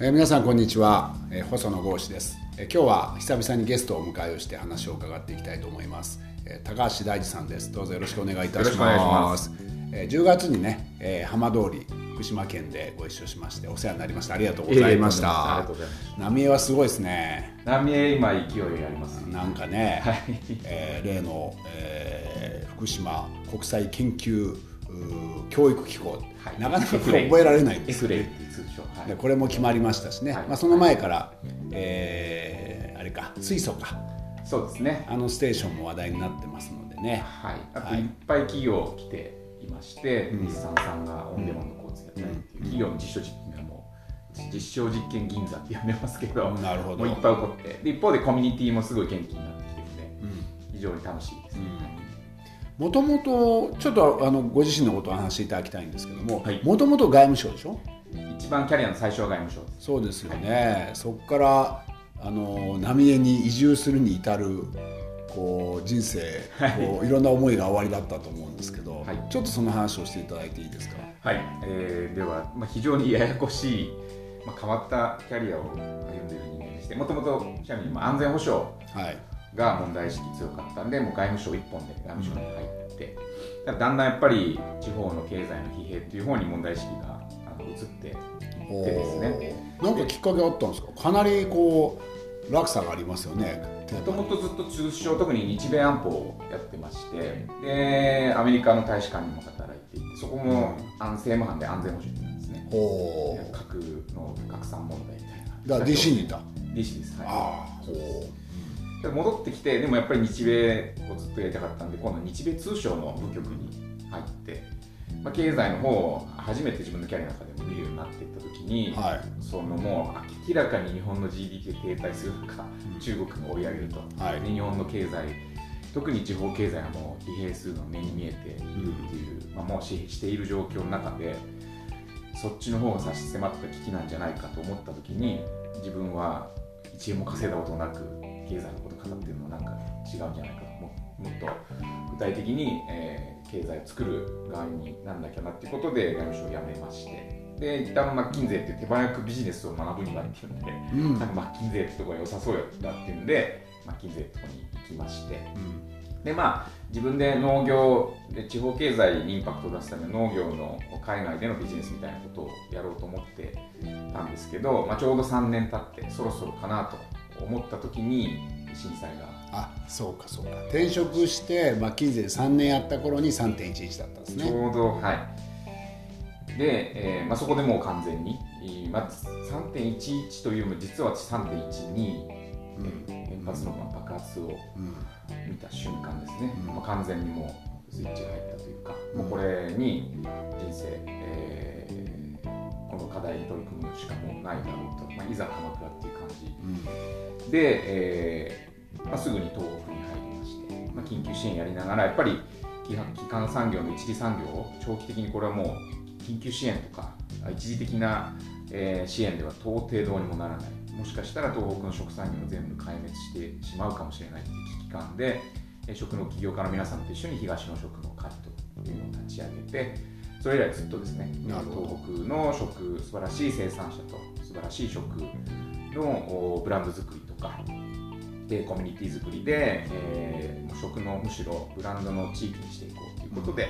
えー、皆さんこんにちは、えー、細野豪志です、えー、今日は久々にゲストをお迎えをして話を伺っていきたいと思います、えー、高橋大二さんです。どうぞよろしくお願いいたします。えー、10月にね、えー、浜通り福島県でご一緒しましてお世話になりました。ありがとうございました。浪江はすごいですね。浪江今勢いあります、なんかね、はい、えー、例の、えー、福島国際研究教育機構、はい、なかなか覚えられないんですよ、ね、はい、でこれも決まりましたしね、はい、まあ、その前から、えー、あれか水素か。そうですね。あのステーションも話題になってますのでね、はい、あといっぱい企業来ていまして、日産さんがオンデマンド交通やったりっていう企業の実証実験がもう実証実験銀座って呼んでますけどなるほど。もういっぱい起こって。で一方でコミュニティもすごい元気になってきてるので、非常に楽しいですね。もともとちょっとあのご自身のことを話していただきたいんですけどももともと外務省でしょ？一番キャリアの最初は外務省。そうですよね、はい、そこからあの浪江に移住するに至るこう人生こういろんな思いが終わりだったと思うんですけど、はい、ちょっとその話をしていただいていいですか？はい、えー、では、まあ、非常にややこしい、まあ、変わったキャリアを歩んでいる人間でしてもともとちなみに安全保障が問題意識強かったんでもう外務省一本で外務省に入って、うん、だんだんやっぱり地方の経済の疲弊という方に問題意識があの移っていってですね。なんかきっかけあったんですか？かなりこう落差がありますよね。もともとずっと通商特に日米安保をやってましてでアメリカの大使館にも働いていてそこも安政務班で安全保障なんですね。核の拡散問題みたいな。だ DC に。いた。DC です。はい。戻ってきてでもやっぱり日米をずっとやりたかったんで今度日米通商の部局に入ってまあ、経済の方を初めて自分のキャリアの中でも見るようになっていった時に、はい、そのもう明らかに日本の GDP が停滞する中、うん、中国が追い上げると、はい、日本の経済特に地方経済がもう疲弊するのが目に見えているっていう、うん、まあ、もうしている状況の中でそっちの方が差し迫った危機なんじゃないかと思った時に自分は1円も稼いだことなく経済のこと語ってるのはなんか違うんじゃないかももっと具体的に、えー経済を作る側になんなきゃなっていうことで外務省を辞めまして。で一旦マッキンゼーって手早くビジネスを学ぶにはっていうん。で、うん、なんかマッキンゼーってとこが良さそうだっていうんでマッキンゼーってとこに行きまして、うん、でまあ自分で農業で地方経済にインパクトを出すため農業の海外でのビジネスみたいなことをやろうと思ってたんですけど、まあ、ちょうど3年経ってそろそろかなと思った時に震災があそうかそうか。転職してマッキンゼー3年やった頃に3.11だったんですね。ちょうどはい。で、えーまあ、そこでもう完全に、まず3.11というのも実は私3.12、うん、原発の爆発を見た瞬間ですね、うん、まあ、完全にもうスイッチが入ったというか、もうこれに人生、えー、この課題に取り組むしかもうないだろうと、まあ、いざ鎌倉っていう感じ、うん、で、えーまあ、すぐに東北に入りまして、まあ、緊急支援やりながらやっぱり基幹産業の一次産業を長期的にこれはもう緊急支援とか一時的な、えー、支援では到底どうにもならない。もしかしたら東北の食産業も全部壊滅してしまうかもしれないという危機感で食の起業家の皆さんと一緒に東の食の会というのを立ち上げてそれ以来ずっとですね東北の食素晴らしい生産者と素晴らしい食のブランド作りとかでコミュニティ作りで、えー、食のむしろブランドの地域にしていこうということで、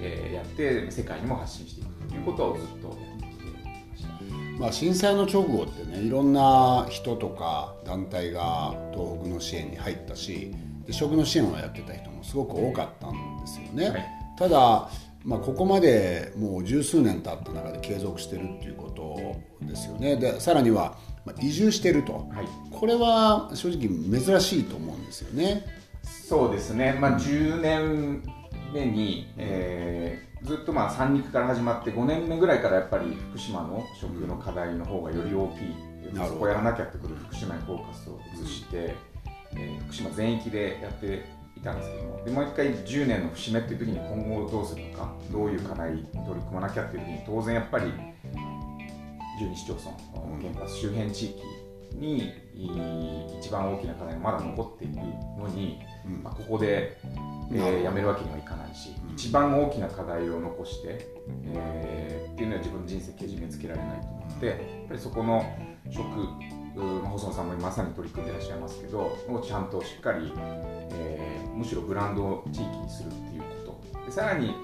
えー、やって世界にも発信していくということをずっとやってきてました、まあ、震災の直後ってねいろんな人とか団体が東北の支援に入ったしで食の支援をやってた人もすごく多かったんですよね。はい、ただまあ、ここまでもう十数年経った中で継続してるっていうことですよね。でさらにはまあ、移住してると、はい、これは正直珍しいと思うんですよね。そうですね、まあ、10年目に、えー、ずっとまあ三陸から始まって5年目ぐらいからやっぱり福島の食の課題の方がより大きい、うん、そこをやらなきゃってくる福島にフォーカスを移して、うん、えー、福島全域でやっていたんですけどもでもう一回10年の節目っていう時に今後どうするのかどういう課題に取り組まなきゃっていう時に当然やっぱり12市町村原発周辺地域に一番大きな課題がまだ残っているのに、まあ、ここで、えー、やめるわけにはいかないし、一番大きな課題を残して、えー、っていうのは自分の人生けじめつけられないと思ってやっぱりそこの食細野さんもまさに取り組んでいらっしゃいますけどをちゃんとしっかり、えー、むしろブランドを地域にするっていうこと。でさらに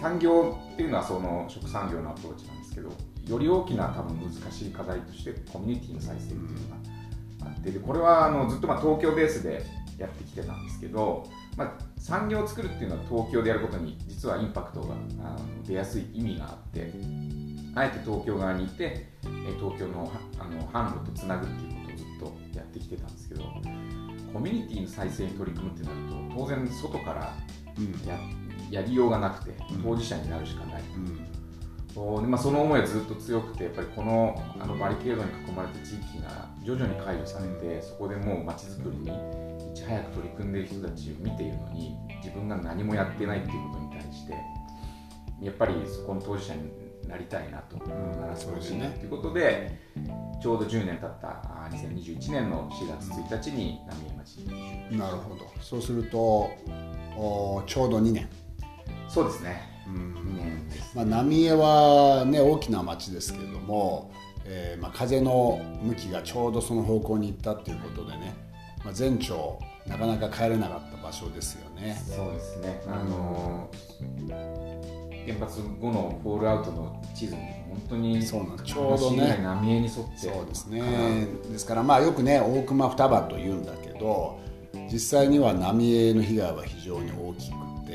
産業っていうのはその食産業のアプローチなんけどより大きな多分難しい課題としてコミュニティの再生っていうのがあってでこれはあのずっとまあ東京ベースでやってきてたんですけど、まあ、産業を作るっていうのは東京でやることに実はインパクトがあの出やすい意味があってあえて東京側にいて東京のあの販路とつなぐっていうことをずっとやってきてたんですけどコミュニティの再生に取り組むってなると当然外からやうん、やりようがなくて当事者になるしかない。うんでまあ、その思いはずっと強くてやっぱりこのあのバリケードに囲まれた地域が徐々に解除されてそこでもう街づくりにいち早く取り組んでいる人たちを見ているのに自分が何もやってないっていうことに対してやっぱりそこの当事者になりたいなと、ならせてほしいなということで、ちょうど10年経った2021年の4月1日に浪江町に移住。なるほど。そうするとおちょうど2年。そうですね、うん、2年です、まあ、浪江はね大きな町ですけれども、えーまあ、風の向きがちょうどその方向に行ったっていうことでね、まあ、全長なかなか帰れなかった場所ですよね。そうですね。あのー原発後のフォールアウトの地図に本当にそうなんちょうどね浪江に沿って。そうですね。ですからまあよくね大熊双葉と言うんだけど実際には浪江の被害は非常に大きくて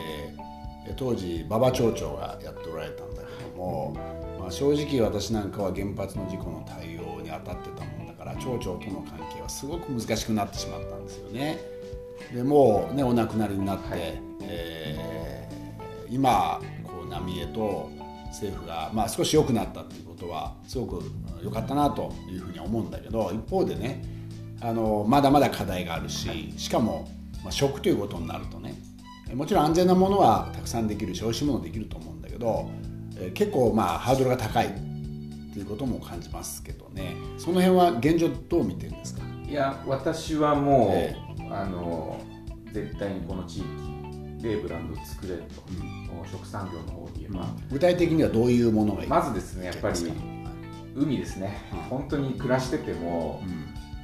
当時馬場町長がやっておられたんだけども、まあ、正直私なんかは原発の事故の対応に当たってたもんだから町長との関係はすごく難しくなってしまったんですよね。でもうねお亡くなりになって、はい、えー、今浪江と政府が、まあ、少し良くなったっていうことはすごく良かったなというふうに思うんだけど一方でねあのまだまだ課題があるししかも、まあ、食ということになるとねもちろん安全なものはたくさんできるし美味しいものできると思うんだけど、え結構まあハードルが高いっていうことも感じますけどね。その辺は現状どう見てるんですか？いや私はもう、えあの絶対にこの地域でブランドを作れると、うん、食産業の方で言えば、具体的にはどういうものがいいまずですねやっぱり海ですね、うん、本当に暮らしてても、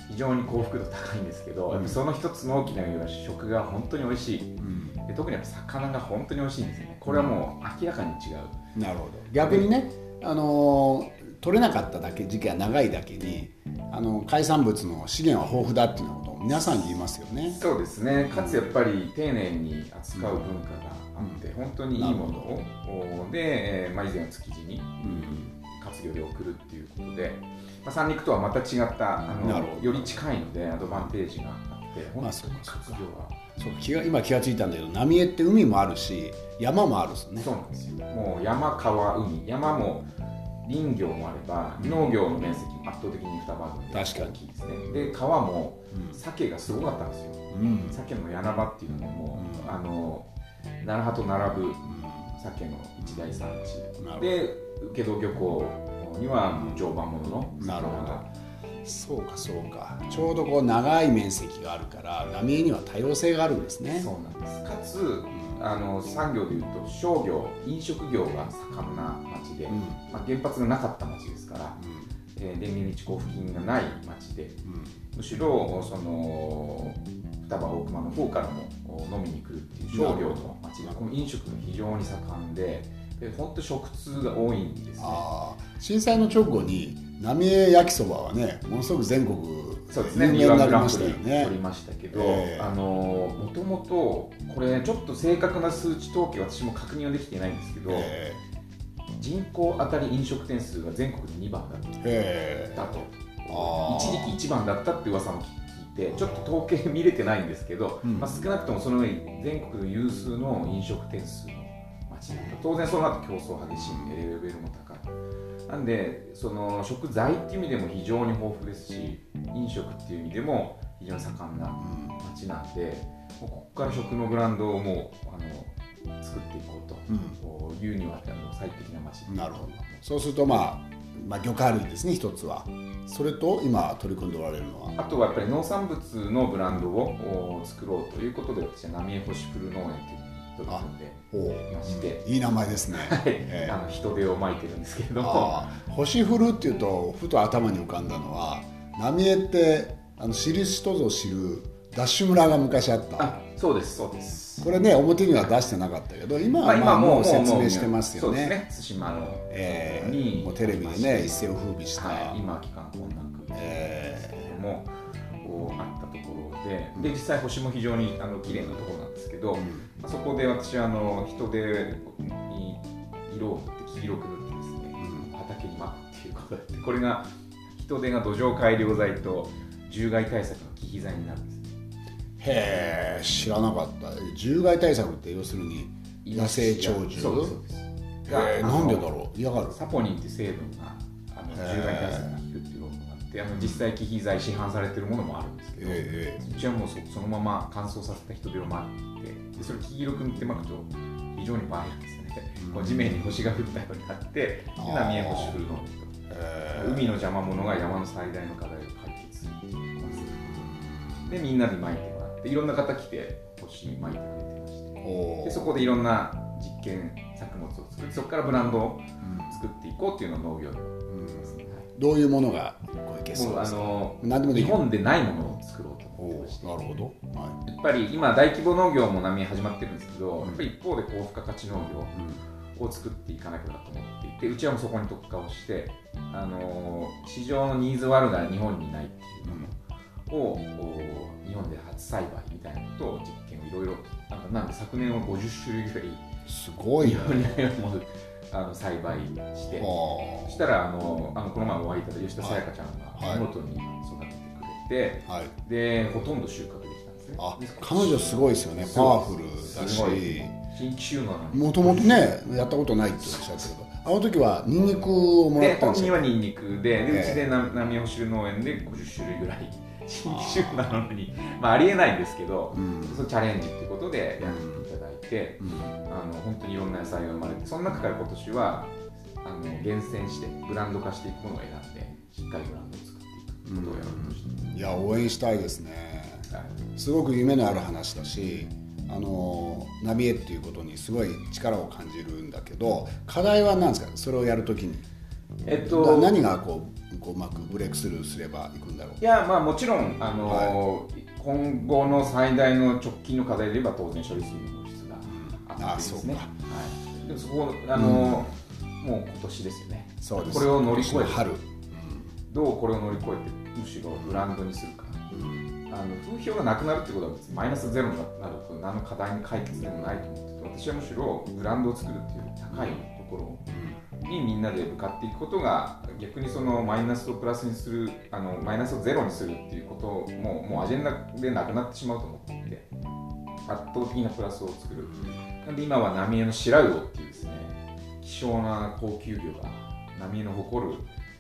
非常に幸福度高いんですけど、うん、その一つの大きな理由は食が本当に美味しい、うん、で特にやっぱ魚が本当に美味しいんですよね。これはもう明らかに違う、なるほど。逆にね、あのー、取れなかっただけ時期が長いだけにあの海産物の資源は豊富だっていうことを皆さんに言いますよね。そうですね。かつやっぱり丁寧に扱う文化があって、うん、本当にいいものをで、まあ、以前は築地に、活魚で送るっていうことで、まあ、三陸とはまた違ったあのより近いのでアドバンテージがあって本当に活魚は。そう気が今気が付いたんだけど浪江って海もあるし山もあるんですね。そうなんですよ。もう山川海。山も林業もあれば農業の面積も圧倒的に双葉郡で大きいですね。で川も鮭がすごかったんですよ、うん、鮭の柳場っていうのでもう、うん、あの奈良と並ぶ鮭の一大産地。で請戸漁港には常磐ものの。なるほど。そうかそうか。ちょうどこう長い面積があるから浪江には多様性があるんですね。そうなんです。かつあの産業でいうと商業飲食業が盛んな町で、うん、まあ、原発がなかった町ですから、うん、えー、電源日交付金がない町で、うん、むしろその双葉大熊の方からも飲みに来るっていう商業の町でこの飲食が非常に盛んでで本当食通が多いんですね。震災の直後に浪江焼きそばはねものすごく全国そうですね、2番グランプリ取りましたけど、えー、あのもともとこれちょっと正確な数値統計私も確認はできていないんですけど、えー、人口当たり飲食店数が全国で2番だった,、えー、だと。一時期1番だったって噂も聞いてちょっと統計見れてないんですけど、うん、まあ、少なくともその上に全国有数の飲食店数の街。なんだ当然その後競争激しいレベルも高い。なんでその食材っていう意味でも非常に豊富ですし飲食っていう意味でも非常に盛んな街なんで、もうここから食のブランドをもうあの作っていこうと。いうにはあの最適な街。なるほど。そうするとまあまあ、魚介類ですね一つは。それと今取り組んでおられるのは。あとはやっぱり農産物のブランドを作ろうということで私は浪江星フル農園という取り組んでいまして、いい名前ですね、えー、あの人手をまいてるんですけれども星降るっていうとふと頭に浮かんだのは浪江ってあの知る人ぞ知るダッシュ村が昔あった。そうですそうです。これね表には出してなかったけど今はまあもう説明してますよね,、ね。対馬の、えー、にもうテレビでね一世を風靡した、はい、今期間混乱区ですけれども、こうあったところでで実際星も非常にあの綺麗なところなんですけど、うん、そこで私はあの人手に色を塗って黄色く塗ってですね、うん、畑に巻くっていうことでこれが人手が土壌改良剤と獣害対策の忌避剤になるんです。へえ知らなかった。獣害対策って要するに野生鳥獣？そうです。えなんでだろう？嫌がる。サポニンって成分があの獣害対策が効くっていう論文があの実際忌避剤市販されてるものもあるんですけど、えー、うちはもうそそのまま乾燥させた人手を巻いてでそれ黄色く塗って巻くと非常に映えるんですね、うん、地面に星が降ったようになって浪江星降るの海の邪魔者が山の最大の課題を解決するでみんなで巻いてでいろんな方来て星に巻いてくれてましてでそこでいろんな実験作物を作ってそこからブランドを作っていこうっていうのを農業で、どういうものがこういけそうですか？あの何でも日本でないものを作ろうと思ってましてなるほど、はい、やっぱり今大規模農業も波始まってるんですけど、うん、やっぱり一方で高付加価値農業を作っていかなきゃなと思っていてうちはもうそこに特化をしてあの市場のニーズはあるが日本にないっていうものを日本で初栽培みたいなことを実験をいろいろなんで昨年は50種類ぐらいすごい、ね、あの栽培してそしたらあのあのこの前お会いいただいた吉田沙也加ちゃんが見事に育ててくれて、はい、でほとんど収穫できたんですね。あ彼女すごいですよね。パワフルだし。新規収納なのもともとねやったことないっておっしゃってるけど。あの時はニンニクをもらったんですよ。本人はニンニクででうちで浪尾汁農園で50種類ぐらい新規主婦なのに、まあ、ありえないんですけど、うん、そのチャレンジっていうことでやって、うん、あの本当にいろんな野菜が生まれてその中から今年はあの厳選してブランド化していくものを選んでしっかりブランドを作っていくことをやろうとして、うん、いや応援したいですね、はい、すごく夢のある話だしあのナビエっていうことにすごい力を感じるんだけど課題は何ですか？それをやるときに、えっと、何がこうこううまくブレイクスルーすればいくんだろう？いやまあもちろん、あのーはい、今後の最大の直近の課題で言えば当然処理水のってですね、はい、でもそこあのーうん、もう今年ですよね。そうです。これを乗り越えて。春、どうこれを乗り越えてむしろブランドにするか、あの風評がなくなるってことは別にマイナスゼロになると何の課題に解決でもないと思ってて私はむしろブランドを作るっていう高いところを、にみんなで向かっていくことが逆にそのマイナスをプラスにするあのマイナスをゼロにするっていうことももうアジェンダでなくなってしまうと思っていて。圧倒的なプラスを作るなんで今は浪江の白魚っていうですね希少な高級魚が浪江の誇る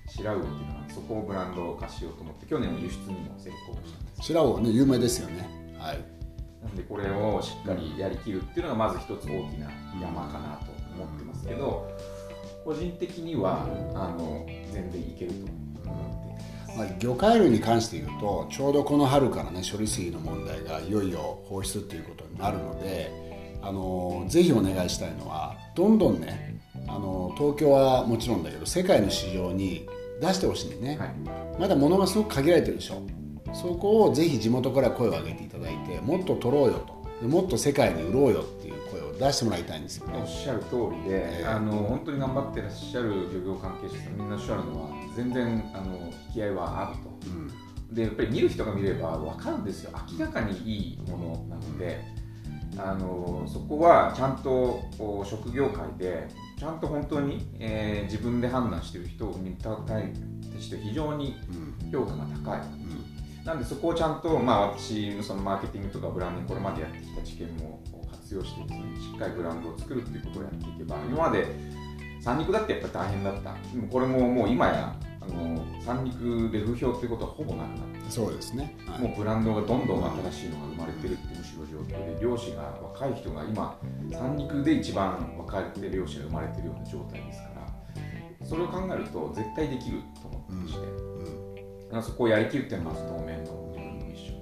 白魚っていうのはそこをブランド化しようと思って去年の輸出にも成功したんです。白魚ね有名ですよね。はい。なんでこれをしっかりやりきるっていうのがまず一つ大きな山かなと思ってますけど、個人的にはあの全然いけると思ってまあ、魚介類に関して言うとちょうどこの春からね処理水の問題がいよいよ放出っていうことになるのであのぜひお願いしたいのはどんどんねあの東京はもちろんだけど世界の市場に出してほしいね、はい、まだ物がすごく限られてるでしょ。そこをぜひ地元から声を上げていただいてもっと取ろうよと。もっと世界に売ろうよっていう出してもらいたいんですよね。おっしゃる通りで、えー、あの本当に頑張ってらっしゃる漁業関係者さんみんなおっしゃるのは全然あの引き合いはあると、うん、でやっぱり見る人が見れば分かるんですよ。明らかにいいものなので、あのそこはちゃんと職業界でちゃんと本当に、えー、自分で判断している人に対して非常に評価が高い、うん。なんでそこをちゃんと、まあ、私のそのマーケティングとかブランディングこれまでやってきた知見も活用してですねしっかりブランドを作るっていうことをやっていけば今まで三陸だってやっぱ大変だった。でもこれももう今やあの三陸で風評っていうことはほぼなくなって。そうですね、はい、もうブランドがどんどん新しいのが生まれてるってむしろ状況で漁師が若い人が今三陸で一番若い漁師が生まれてるような状態ですからそれを考えると絶対できると思ってまして、うん。うん、そこをやりきるっていう当面の自分のミッション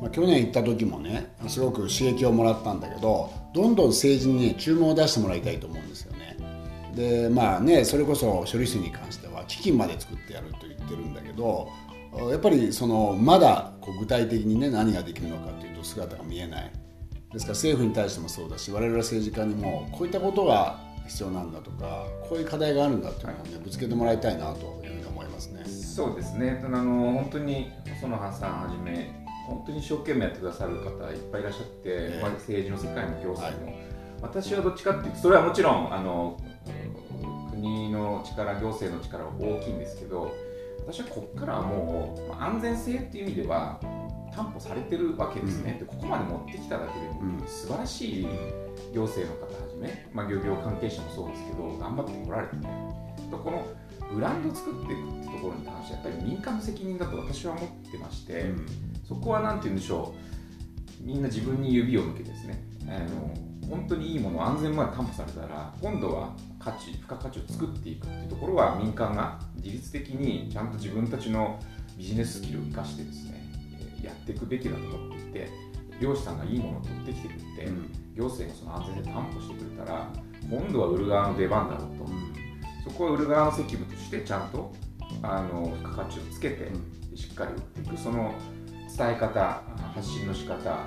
まあ、去年行った時もねすごく刺激をもらったんだけどどんどん政治にね注文を出してもらいたいと思うんですよね。でまあねそれこそ処理水に関しては基金まで作ってやると言ってるんだけどやっぱりそのまだこう具体的にね何ができるのかというと姿が見えない。ですから政府に対してもそうだし我々政治家にもこういったことが必要なんだとかこういう課題があるんだというのをねぶつけてもらいたいなというふうに思いますね。そうですね。あの本当に細野さんはじめ本当に一生懸命やってくださる方いっぱいいらっしゃって、えー、政治の世界も行政も、はい、私はどっちかっていうとそれはもちろんあの国の力行政の力は大きいんですけど私はここからはもう、まあ、安全性っていう意味では担保されてるわけですね、うん、でここまで持ってきただけでも、素晴らしい行政の方はじめ、まあ、漁業関係者もそうですけど頑張ってこられてね。このブランドを作っていくってところに関してはやっぱり民間の責任だと私は思ってまして、うん、そこは何て言うんでしょう。みんな自分に指を向けてですねあの本当にいいもの安全まで担保されたら今度は価値付加価値を作っていくっていうところは民間が自律的にちゃんと自分たちのビジネススキルを生かしてですねやっていくべきだと思っていて漁師さんがいいものを取ってきてくれて、うん、行政がその安全性担保してくれたら今度は売る側の出番だろうと、う。ん、そこは売る側の責務としてちゃんとあの付加価値をつけて、しっかり売っていく。その伝え方発信の仕方、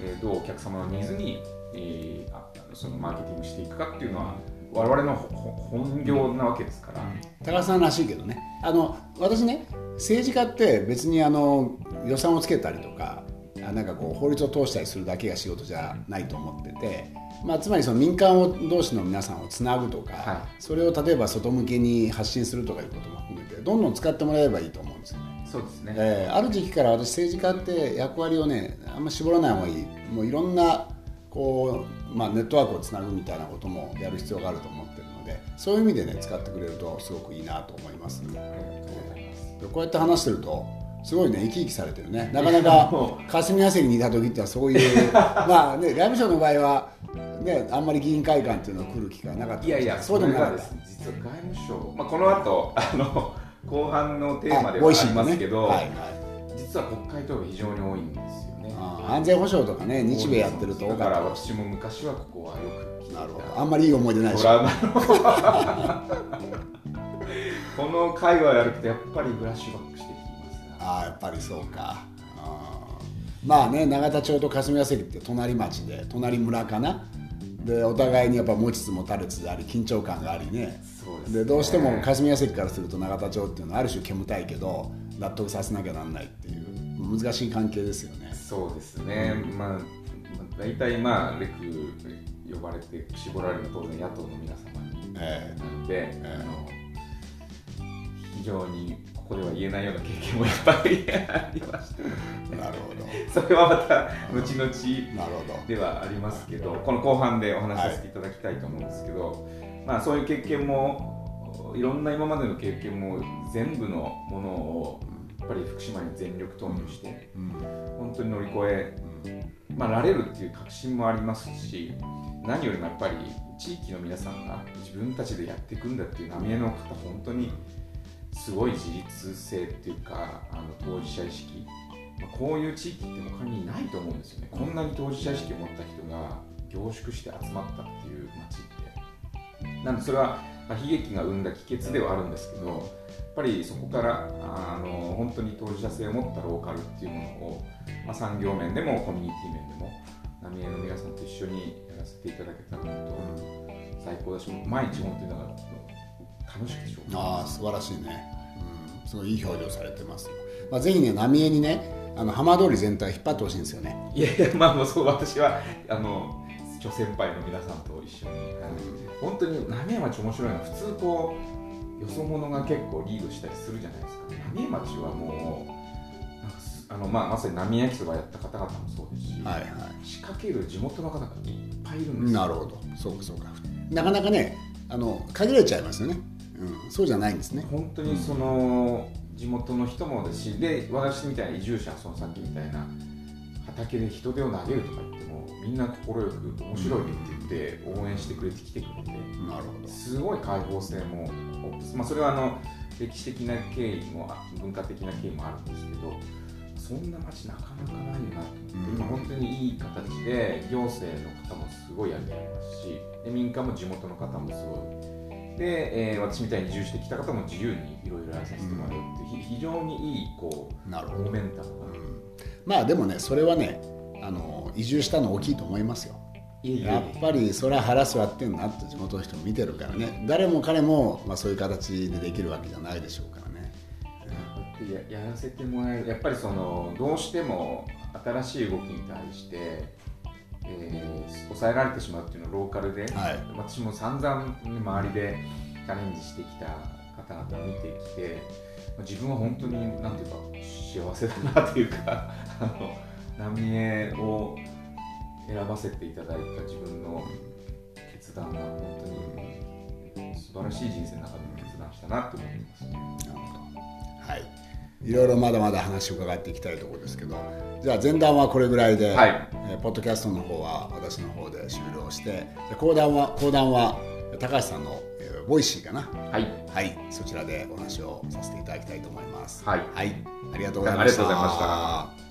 えー、どうお客様のニーズにえー、そのマーケティングしていくかっていうのは我々の本業なわけですから、高田さんらしいけどね。あの私ね政治家って別にあの予算をつけたりとかなんかこう法律を通したりするだけが仕事じゃないと思ってて、まあ、つまりその民間を同士の皆さんをつなぐとか、はい、それを例えば外向けに発信するとかいうことも含めてどんどん使ってもらえればいいと思う。んですよね。そうですね、えー、ある時期から私政治家って役割をねあんま絞らない方がいい。もういろんなこう、まあ、ネットワークをつなぐみたいなこともやる必要があると思ってるのでそういう意味でね使ってくれるとすごくいいなと思います、ね、こうやって話してるとすごいね生き生きされてるね。なかなか霞が関にいた時ってはそういう まあね外務省の場合はねあんまり議員会館っていうのを来る機会なかったいやいやそうでもなかった。実は外務省、まあ、この後あの後半のテーマではありますけど、ねはいはい、実は国会答弁非常に多いんですよ安全保障とかね日米やってるとだから私も昔はここはよくなるほど。あんまりいい思い出ないし。この会話やるとやっぱりフラッシュバックしてきますああやっぱりそうか。まあね永田町と霞が関って隣町で隣村かな。でお互いにやっぱ持ちつ持たれつであり緊張感がありねで、ね、どうしても霞が関からすると永田町っていうのはある種煙たいけど納得させなきゃなんないっていう難しい関係ですよね。そうですね、うん、まあ、大体まあレク呼ばれて絞られる当然野党の皆様になので、えー、あの非常にここでは言えないような経験もいっぱい ありました、なるほど。それはまた後々ではありますけどこの後半でお話しさせていただきたいと思うんですけど、はい、まあ、そういう経験もいろんな今までの経験も全部のものをぱり福島に全力投入して、うん、本当に乗り越え、まあ、られるっていう確信もありますし何よりもやっぱり地域の皆さんが自分たちでやっていくんだっていう浪江の方本当にすごい自立性っていうかあの当事者意識、まあ、こういう地域って他にないと思うんですよね。こんなに当事者意識を持った人が凝縮して集まったっていう街って。なんでそれは、まあ、悲劇が生んだ帰結ではあるんですけどぱりそこからあの本当に当事者性を持ったローカルっていうものを、まあ、産業面でもコミュニティ面でも浪江の皆さんと一緒にやらせていただけたらと最高だし毎日本当にだから楽しくてしょうああ素晴らしいね、うん、すごいいい表情されてます、まあ、ぜひね浪江にねあの浜通り全体引っ張ってほしいんですよね。いやいやまあもうそう私はあの諸先輩の皆さんと一緒に、う。ん、本当に浪江町面白いのは普通こうよそ者が結構リードしたりするじゃないですか。浪江町はもうあのまあ、まさに浪江焼きそばやった方々もそうですし、はいはい、仕掛ける地元の方がいっぱいいるんですなるほど。そうかそうか。なかなかねあの限られちゃいますよね、うん、そうじゃないんですね。本当にその、うん、地元の人もですしで私みたいな移住者そのさっきみたいな畑で人手を投げるとか言ってもみんな快く面白いって言って応援してくれてきてくれて、なるほど。すごい開放性も、まあ、それはあの歴史的な経緯も文化的な経緯もあるんですけどそんな街なかなかないよなと思って、うん、今本当にいい形で行政の方もすごいやりますしで民間も地元の方もすごい。で、えー、私みたいに移住してきた方も自由にいろいろやらせてもらうっていう、非常にいいこうなるモメンタムが、うん、まあでもねそれはね移住したの大きいと思いますよ。やっぱりそれは腹据わってんなって地元の人も見てるからね。誰も彼も、まあ、そういう形でできるわけじゃないでしょうからね。ややらせてもらえる。やっぱりそのどうしても新しい動きに対して、えー、抑えられてしまうっていうのをローカルで、はい、私も散々、ね、周りでチャレンジしてきた方々を見てきて自分は本当になんていうか幸せだなというかあの浪江を選ばせていただいた自分の決断が本本当に素晴らしい人生の中での決断したなと思いますね。はい。いろいろまだまだ話を伺っていきたいところですけどじゃあ前段はこれぐらいで、はい、えー、ポッドキャストの方は私の方で終了して後段は後段は高橋さんの、えー、ボイシーかな？はい、はい、そちらでお話をさせていただきたいと思います。はい、はい、ありがとうございました。